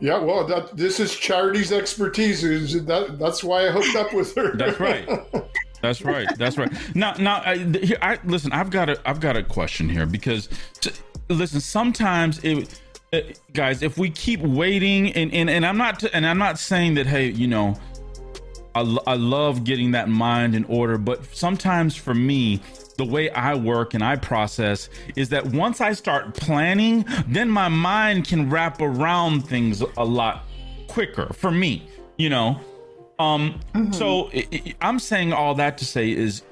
Yeah, well, that this is Charity's expertise. That, that's why I hooked up with her. That's right. That's right. That's right. Now, now, I, here, I listen. I've got a, I've got a question here because, t- listen. Sometimes it, uh, guys, if we keep waiting, and and, and I'm not, and I'm not saying that. Hey, you know, I, I love getting that mind in order, but sometimes for me, the way I work and I process is that once I start planning, then my mind can wrap around things a lot quicker for me, you know. Um, so I, I- I'm saying all that to say is,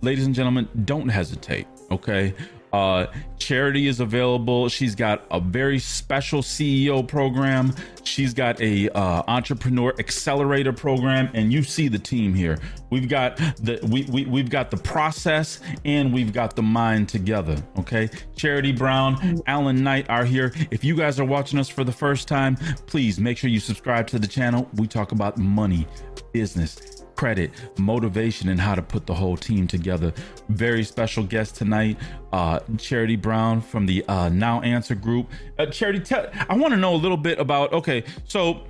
ladies and gentlemen, don't hesitate. Okay. Uh, charity is available. She's got a very special CEO program. She's got a uh, entrepreneur accelerator program, and you see the team here. We've got the we, we we've got the process and we've got the mind together. Okay, Charity Brown, Alan Knight are here. If you guys are watching us for the first time, please make sure you subscribe to the channel. We talk about money, business, credit, motivation, and how to put the whole team together. Very special guest tonight, uh, Charity Brown from the uh, Now Answer Group. Uh, Charity, tell, I want to know a little bit about. Okay, so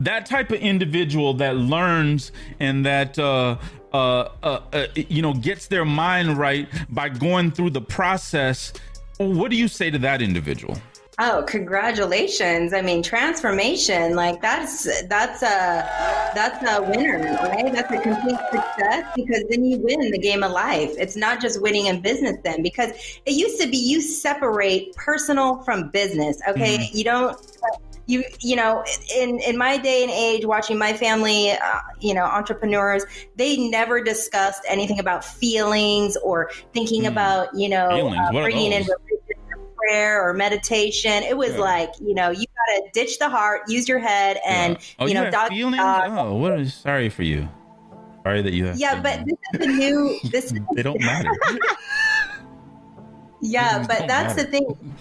that type of individual that learns and that uh, uh, uh, uh, you know gets their mind right by going through the process. What do you say to that individual? Oh, congratulations. I mean, transformation, like that's that's a that's a winner, right? That's a complete success because then you win the game of life. It's not just winning in business then because it used to be you separate personal from business, okay? You don't you you know in in my day and age watching my family uh, you know entrepreneurs they never discussed anything about feelings or thinking about you know uh, bringing in those? religion or prayer or meditation it was Yeah. like you know you gotta ditch the heart use your head and Yeah. oh, you know dog dog. Oh, what? Is, sorry for you. Sorry that you have. yeah but this is the new *laughs* this they don't matter. *laughs* Yeah, but that's matter. the thing.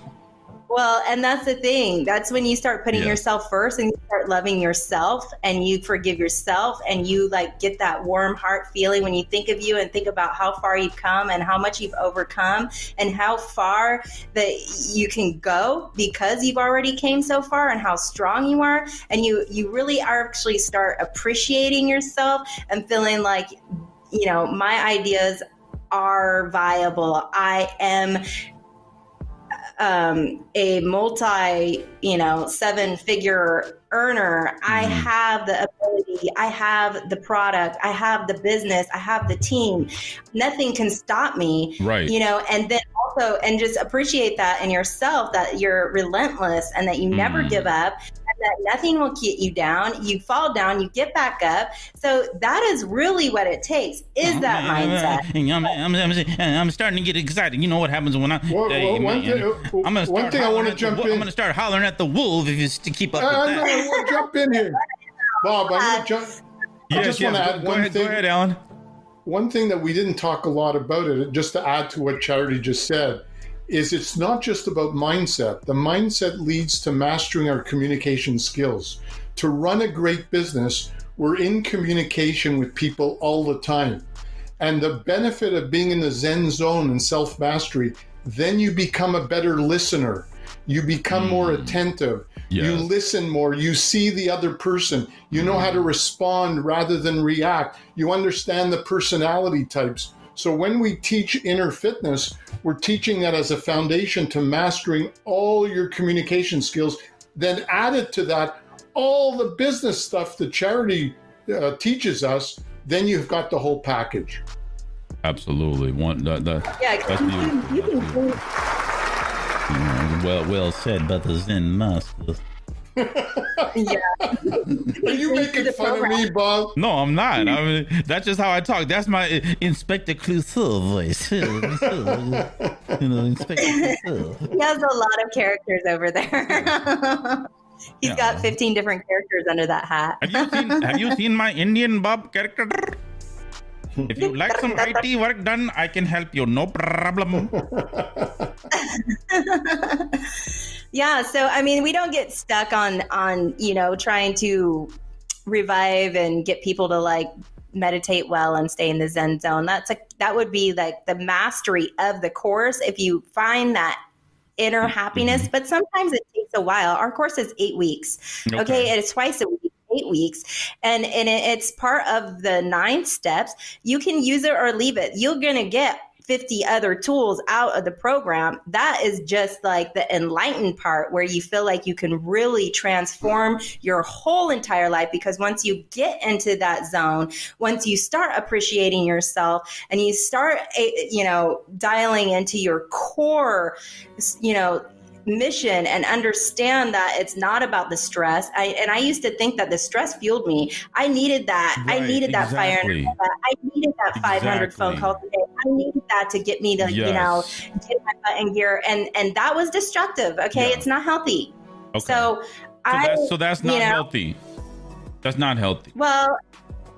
Well, and that's the thing. That's when you start putting Yeah. yourself first and you start loving yourself and you forgive yourself and you like get that warm heart feeling when you think of you and think about how far you've come and how much you've overcome and how far that you can go because you've already came so far and how strong you are and you you really are actually start appreciating yourself and feeling like you know, my ideas are viable. I am um, a multi, you know, seven figure earner. I Mhm. have the ability, I have the product, I have the business, I have the team. Nothing can stop me, right. you know, and then also, and just appreciate that in yourself that you're relentless and that you never Mhm. give up that nothing will get you down. You fall down, you get back up. So that is really what it takes is that mindset. *laughs* I'm, I'm, I'm, I'm starting to get excited. You know what happens when I. Well, Hey, well, one man, thing- uh, I'm gonna one thing I wanna at the jump in- I'm gonna start hollering at the wolf if you to keep up I, I with know. that. I want to jump in here, Bob. I'm going to jump. I Yes, just yes, want to add go one ahead, thing. Go ahead, Alan. One thing that we didn't talk a lot about it, just to add to what Charity just said, is it's not just about mindset. The mindset leads to mastering our communication skills. To run a great business, we're in communication with people all the time. And the benefit of being in the Zen zone and self mastery, then you become a better listener. You become more hmm. attentive. You listen more. You see the other person. You know how to hmm. respond rather than react. You understand the personality types. So when we teach inner fitness, we're teaching that as a foundation to mastering all your communication skills. Then added to that, all the business stuff that charity uh, teaches us. Then you've got the whole package. Absolutely. One. That, that, Yeah, that's you beautiful. can, you That's can beautiful. Well, well said, but the Zen master. Yeah. Are you making the fun of me, Bob? No, I'm not. I mean, that's just how I talk. That's my uh, Inspector Clouseau voice. *laughs* you know, Inspector Clouseau. He has a lot of characters over there. *laughs* He's Yeah. got 15 different characters under that hat. Have you seen Have you seen my Indian Bob character? If you like some IT work done, I can help you. No problem. *laughs* yeah, so I mean, we don't get stuck on on, you know, trying to revive and get people to like meditate well and stay in the zen zone. That's like that would be like the mastery of the course if you find that inner mm-hmm. happiness, but sometimes it takes a while. Our course is 8 weeks. Okay. okay it's twice a week eight weeks and and it's part of the nine steps you can use it or leave it you're gonna get 50 other tools out of the program that is just like the enlightened part where you feel like you can really transform your whole entire life because once you get into that zone once you start appreciating yourself and you start eh, you know dialing into your core you know mission and understand that it's not about the stress. I, and I used to think that the stress fueled me. I needed that. I Right, needed that fire. exactly. I needed that 500 phone Exactly. calls a day. I needed that to get me to, you know, get my butt in gear. And, and that was destructive. Okay. Yeah. It's not healthy. Okay. So, So I, that's so that's you not know- healthy. That's not healthy. well,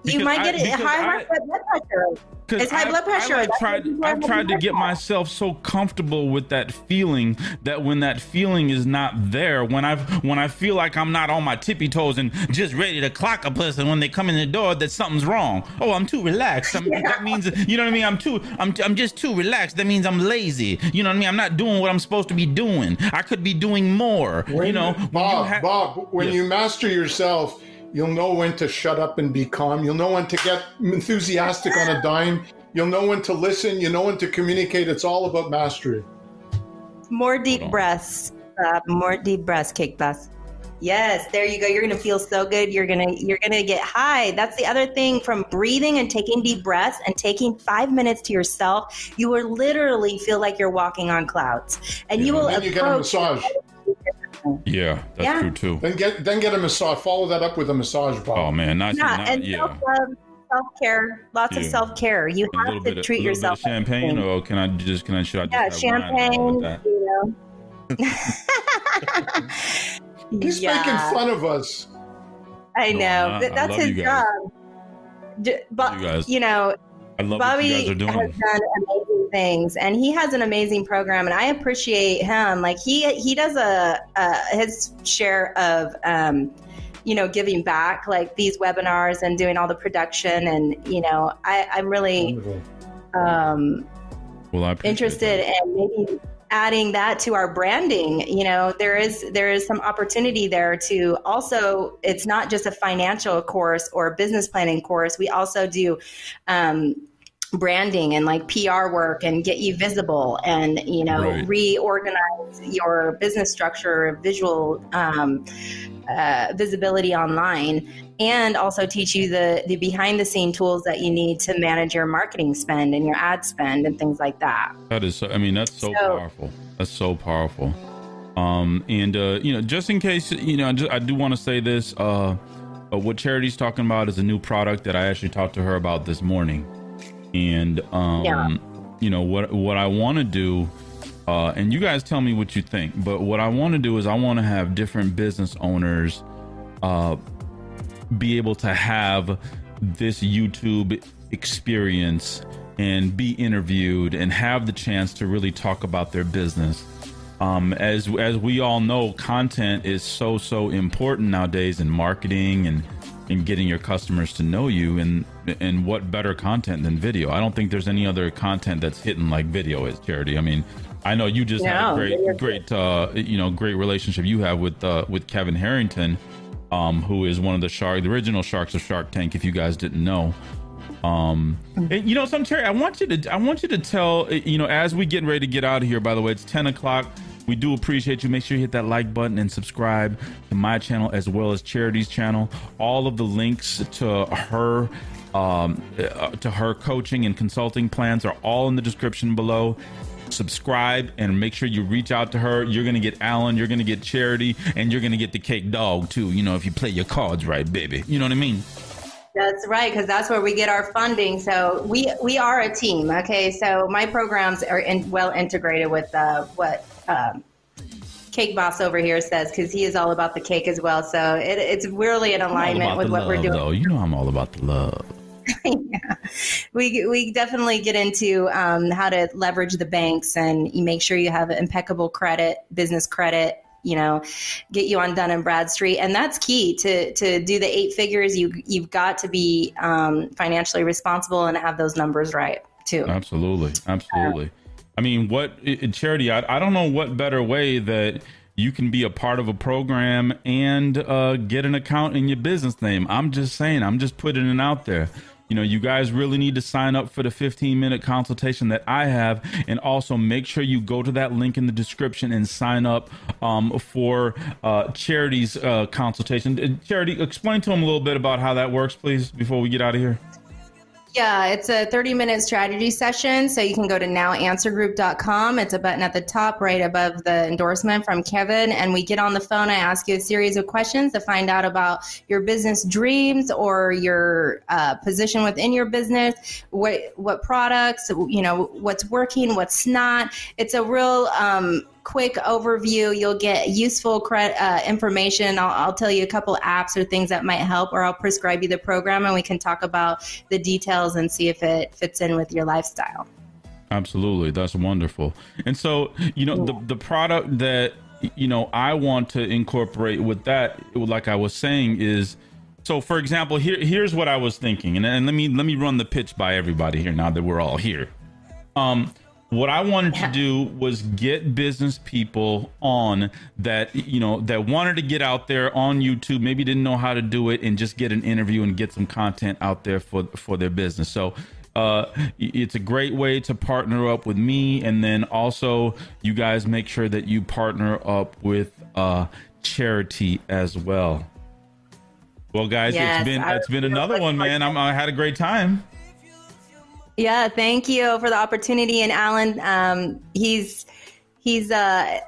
you might get because high, I- high blood pressure. 'Cause It's high I've- blood pressure. I've That's tried. I've have tried to get pressure. myself so comfortable with that feeling that when that feeling is not there, when I've when I feel like I'm not on my tippy toes and just ready to clock a person when they come in the door, that something's wrong. Oh, I'm too relaxed. I'm, That means you know what I mean. I'm too. I'm I'm just too relaxed. That means I'm lazy. You know what I mean. I'm not doing what I'm supposed to be doing. I could be doing more. When- you know, when you Bob, ha- Bob, when Yes. you master yourself, you'll know when to shut up and be calm. You'll know when to get enthusiastic on a dime. You'll know when to listen. You know when to communicate. It's all about mastery. More deep breaths. Uh, more deep breaths, cake boss. Yes, there you go. You're gonna feel so good. You're gonna you're gonna get high. That's the other thing from breathing and taking deep breaths and taking five minutes to yourself. You will literally feel like you're walking on clouds, and you Yeah. will Then you get a approach. massage. Yeah, that's Yeah. true too. Then get then get a massage. Follow that up with a massage, Bob. Oh man, not, Yeah, not and yeah. self love, self care, lots of self care. You a little have to treat a little yourself. bit of champagne, or can I just can I should I just yeah, have wine along with champagne. You know. *laughs* He's Yeah. making fun of us. I know. I'm not. I That's his job. But You guys. you know, I love Bobby what you guys are doing. has done amazing things, and he has an amazing program, and I appreciate him. Like he he does a, a his share of. Um, you know, giving back like these webinars and doing all the production, and you know, I, I'm really Wonderful. um, well, interested that. in maybe adding that to our branding you know there is there is some opportunity there to also it's not just a financial course or a business planning course we also do um, branding and like PR work and get you visible and you know Right. reorganize your business structure visual um, uh, visibility online and also teach you the the behind the scene tools that you need to manage your marketing spend and your ad spend and things like that That is, so, I mean, that's so, So- powerful. That's so powerful. Um, and uh, you know, just in case, you know, I, ju- I do want to say this. Uh, uh, what Charity's talking about is a new product that I actually talked to her about this morning, and um, Yeah. you know what what I want to do. Uh, and you guys tell me what you think. But what I want to do is I want to have different business owners uh, be able to have this YouTube experience and be interviewed and have the chance to really talk about their business. Um, as as we all know, content is so so important nowadays in marketing and in getting your customers to know you. And and what better content than video? I don't think there's any other content that's hitting like video is. Charity. I mean, I know you just had a great great uh, you know great relationship you have with uh, with Kevin Harrington, um, who is one of the shark the original sharks of Shark Tank. If you guys didn't know, Um, and, you know, some Terry, I want you to, I want you to tell, you know, as we getting ready to get out of here. By the way, it's ten o'clock. We do appreciate you. Make sure you hit that like button and subscribe to my channel as well as Charity's channel. All of the links to her um, uh, to her coaching and consulting plans are all in the description below. Subscribe and make sure you reach out to her. You're gonna get Alan, you're gonna get Charity, and you're gonna get the cake dog too. You know, if you play your cards right, baby. You know what I mean? That's right, because that's where we get our funding. So we we are a team. Okay, so my programs are in, well integrated with uh, what um, Cake Boss over here says, because he is all about the cake as well. So it, it's really in alignment with what love, we're doing. Though. You know, I'm all about the love. *laughs* yeah. We we definitely get into um, how to leverage the banks and you make sure you have impeccable credit, business credit. You know, get you on Dun and Bradstreet, and that's key to to do the eight figures. You you've got to be um, financially responsible and have those numbers right too. Absolutely, absolutely. I mean, what charity? I, I don't know what better way that you can be a part of a program and uh, get an account in your business name. I'm just saying. I'm just putting it out there you know, you guys really need to sign up for the 15 minute consultation that I have. And also make sure you go to that link in the description and sign up um, for uh, Charity's uh, consultation. Charity, explain to them a little bit about how that works, please, before we get out of here. Yeah, it's a 30 minute strategy session. So you can go to nowanswergroup.com. It's a button at the top right above the endorsement from Kevin. And we get on the phone. I ask you a series of questions to find out about your business dreams or your uh, position within your business, what, what products, you know, what's working, what's not. It's a real, um, quick overview. You'll get useful cre- uh, information. I'll, I'll, tell you a couple apps or things that might help, or I'll prescribe you the program and we can talk about the details and see if it fits in with your lifestyle. Absolutely. That's wonderful. And so, you know, the, the product that, you know, I want to incorporate with that, like I was saying, is so for example, here here's what I was thinking. And, and let me let me run the pitch by everybody here now that we're all here. Um, what I wanted to do was get business people on that, you know, that wanted to get out there on YouTube, maybe didn't know how to do it, and just get an interview and get some content out there for for their business. So uh, it's a great way to partner up with me, and then also you guys make sure that you partner up with uh, charity as well. Well, guys, yes, it's been it's been another one, man. I'm, I had a great time. Yeah, thank you for the opportunity. And Alan, um, he's he's uh,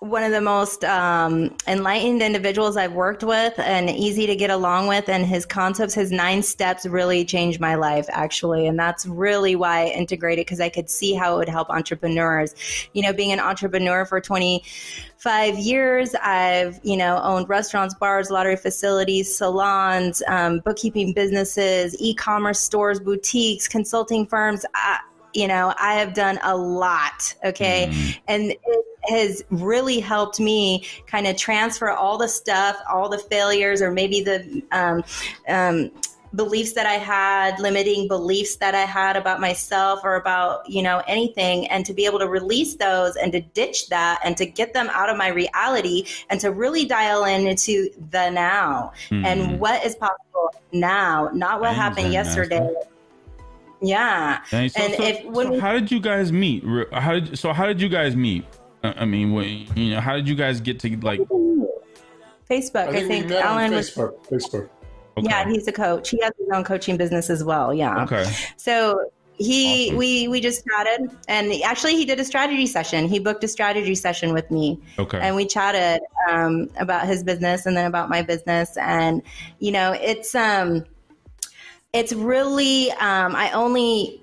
one of the most um, enlightened individuals I've worked with and easy to get along with. And his concepts, his nine steps really changed my life, actually. And that's really why I integrated because I could see how it would help entrepreneurs. You know, being an entrepreneur for 25 years. I've, you know, owned restaurants, bars, lottery facilities, salons, um, bookkeeping businesses, e-commerce stores, boutiques, consulting firms. I, you know, I have done a lot. Okay. Mm. And it has really helped me kind of transfer all the stuff, all the failures, or maybe the, um, um, beliefs that I had, limiting beliefs that I had about myself or about, you know, anything and to be able to release those and to ditch that and to get them out of my reality and to really dial in into the now mm-hmm. and what is possible now, not what happened yesterday. Yeah. And, so, and so, if so we, how did you guys meet? How did so how did you guys meet? I mean, when, you know, how did you guys get to like Facebook? I think, I think Alan Facebook. Was, Facebook. Okay. Yeah, he's a coach. He has his own coaching business as well. Yeah. Okay. So he awesome. we we just chatted and actually he did a strategy session he booked a strategy session with me okay and we chatted um, about his business and then about my business and you know it's um it's really um, i only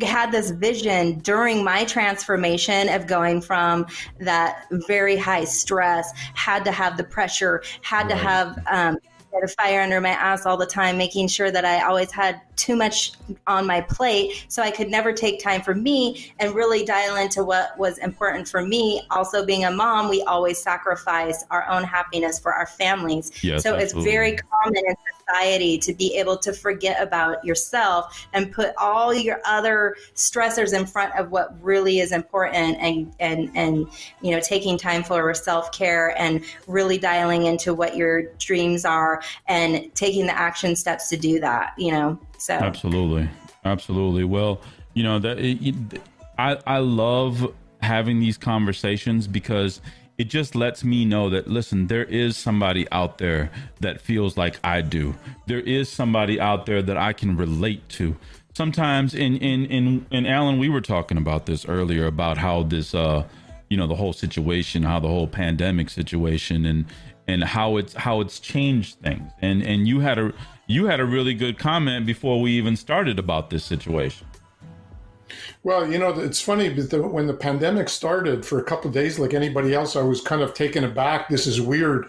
had this vision during my transformation of going from that very high stress had to have the pressure had right. to have um, a fire under my ass all the time, making sure that I always had too much on my plate. So I could never take time for me and really dial into what was important for me. Also, being a mom, we always sacrifice our own happiness for our families. Yes, so absolutely. it's very common in anxiety to be able to forget about yourself and put all your other stressors in front of what really is important and and and you know taking time for self-care and really dialing into what your dreams are and taking the action steps to do that you know so. Absolutely. Absolutely. Well you know that it, I I love having these conversations because it just lets me know that listen there is somebody out there that feels like i do. There is somebody out there that i can relate to. Sometimes in in in, in alan we were talking about this earlier about how this uh you know the whole situation how the whole pandemic situation and and how it's how it's changed things. And and you had a you had a really good comment before we even started about this situation well, you know, it's funny, but the, when the pandemic started for a couple of days, like anybody else, I was kind of taken aback. This is weird.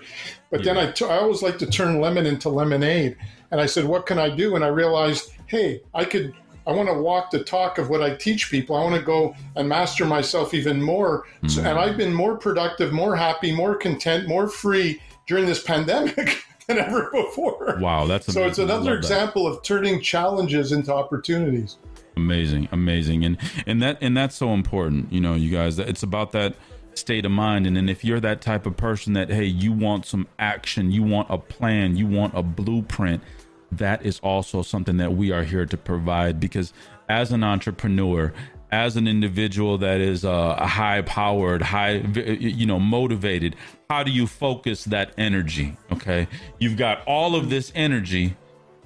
But yeah. then I, t- I always like to turn lemon into lemonade. And I said, what can I do? And I realized, hey, I could, I want to walk the talk of what I teach people. I want to go and master myself even more. Mm-hmm. So, and I've been more productive, more happy, more content, more free during this pandemic. *laughs* than ever before. Wow, that's amazing. so. It's another example of turning challenges into opportunities amazing amazing. And and that and that's so important you know you guys it's about that state of mind. And then if you're that type of person that hey you want some action you want a plan you want a blueprint that is also something that we are here to provide. Because as an entrepreneur as an individual that is uh, high powered high you know motivated how do you focus that energy okay? You've got all of this energy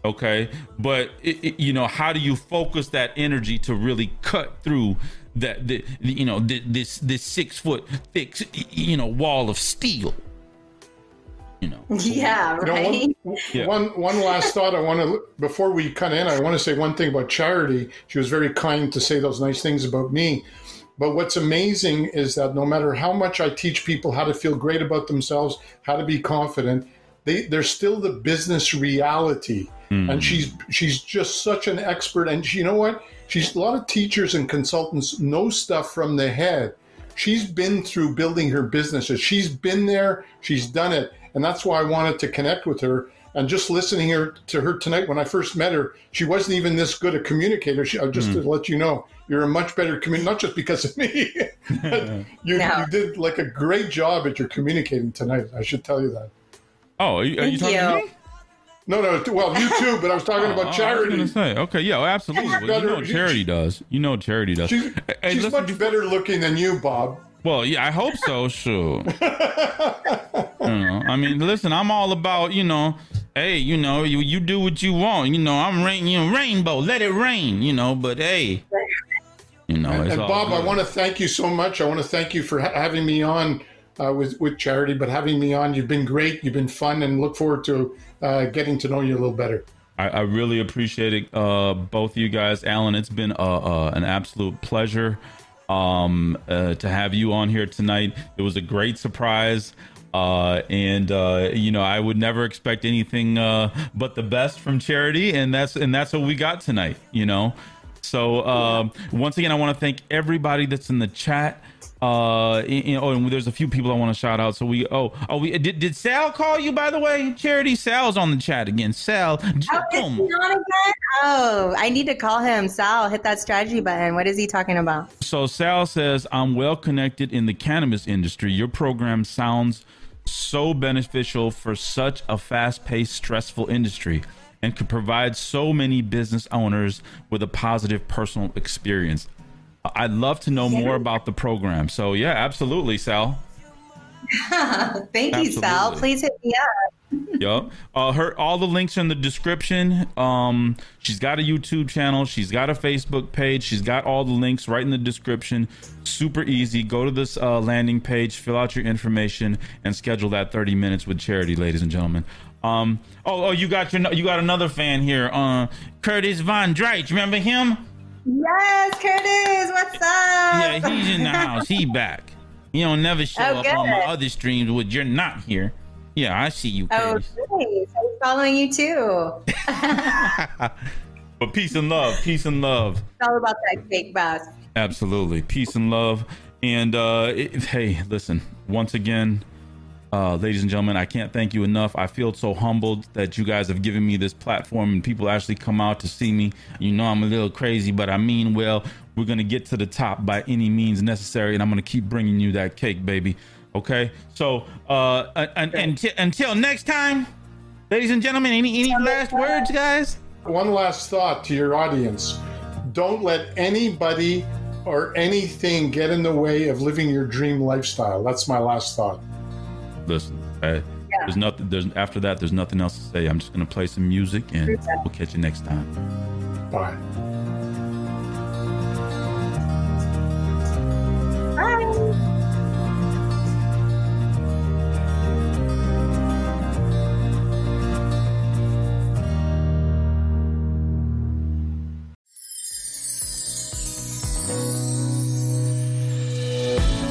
okay? But it, it, you know how do you focus that energy to really cut through that the, the, you know the, this this six foot thick you know wall of steel? You know? *laughs* Yeah right you know, one, yeah. one one last thought i want to before we cut in i want to say one thing about charity. She was very kind to say those nice things about me. But what's amazing is that no matter how much i teach people how to feel great about themselves how to be confident they, there's still the business reality Mm. And she's she's just such an expert. And you know what? She's a lot of teachers and consultants know stuff from the head. She's been through building her businesses. She's been there. She's done it, and that's why I wanted to connect with her. And just listening here to her tonight, when I first met her, she wasn't even this good a communicator. She, just mm. to let you know, you're a much better communicator, not just because of me. *laughs* *laughs* you, no. you did like a great job at your communicating tonight. I should tell you that. Oh, are you, are you talking you. to me? No, no. Well, you too, but I was talking about charity. *laughs* Oh, I was gonna say, okay, yeah, absolutely. Well, better, you know charity does. You know charity does. She's, hey, she's much better looking than you, Bob. Well, yeah, I hope so. Sure. you know, I mean, listen, I'm all about you know. Hey, you know, you you do what you want. You know, I'm rain, you know, rainbow, let it rain. You know, but hey, you know. And, and Bob, good. I want to thank you so much. I want to thank you for ha- having me on uh, with with charity, but having me on, you've been great. You've been fun, and look forward to uh, getting to know you a little better. I, I really appreciate it, uh, both you guys. Alan, it's been an absolute pleasure um, uh, to have you on here tonight. It was a great surprise. Uh, and uh, you know, I would never expect anything uh, but the best from charity, and that's and that's what we got tonight. You know, so um, once again, I want to thank everybody that's in the chat. Uh, you know, oh, and there's a few people I want to shout out. So we, oh, oh, we did. Did Sal call you by the way? Charity Sal's on the chat again. Sal, oh, he again? Oh, I need to call him. Sal, hit that strategy button. What is he talking about? So Sal says, "I'm well connected in the cannabis industry. Your program sounds so beneficial for such a fast-paced, stressful industry." And could provide so many business owners with a positive personal experience. I'd love to know more about the program. So yeah, absolutely, Sal. *laughs* Thank absolutely. you, Sal. Please hit me up. *laughs* yep. Uh, her all the links are in the description. Um, she's got a YouTube channel. She's got a Facebook page. She's got all the links right in the description. Super easy. Go to this uh, landing page, fill out your information, and schedule that 30 minutes with Charity, ladies and gentlemen. Um, oh, oh, you got your you got another fan here. Uh, Curtis Von Dreich. Remember him? Yes, Curtis, what's up? Yeah, he's in the house. He *laughs* back. He don't never show oh, up good. on my other streams when you're not here. Yeah, I see you, oh, Curtis. Oh, nice. I'm following you too. *laughs* but peace and love, peace and love. It's all about that cake boss. Absolutely, peace and love. And uh, it, hey, listen, once again, Uh, ladies and gentlemen, I can't thank you enough. I feel so humbled that you guys have given me this platform and people actually come out to see me. You know, I'm a little crazy, but I mean well. We're going to get to the top by any means necessary, and I'm going to keep bringing you that cake, baby. Okay? So, uh, and, and, until next time, ladies and gentlemen, any, any last words, guys? One last thought to your audience don't let anybody or anything get in the way of living your dream lifestyle. That's my last thought listen, yeah. there's nothing. There's after that. There's nothing else to say. I'm just gonna play some music, and we'll catch you next time. Bye. Bye.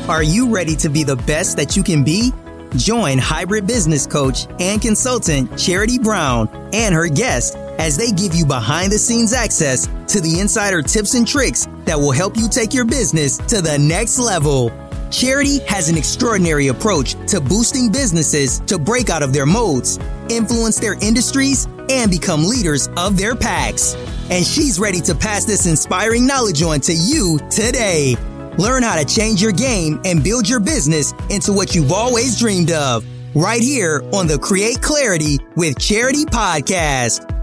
Are you ready to be the best that you can be? Join hybrid business coach and consultant Charity Brown and her guest as they give you behind the scenes access to the insider tips and tricks that will help you take your business to the next level. Charity has an extraordinary approach to boosting businesses to break out of their modes, influence their industries, and become leaders of their packs. And she's ready to pass this inspiring knowledge on to you today. Learn how to change your game and build your business into what you've always dreamed of. Right here on the Create Clarity with Charity podcast.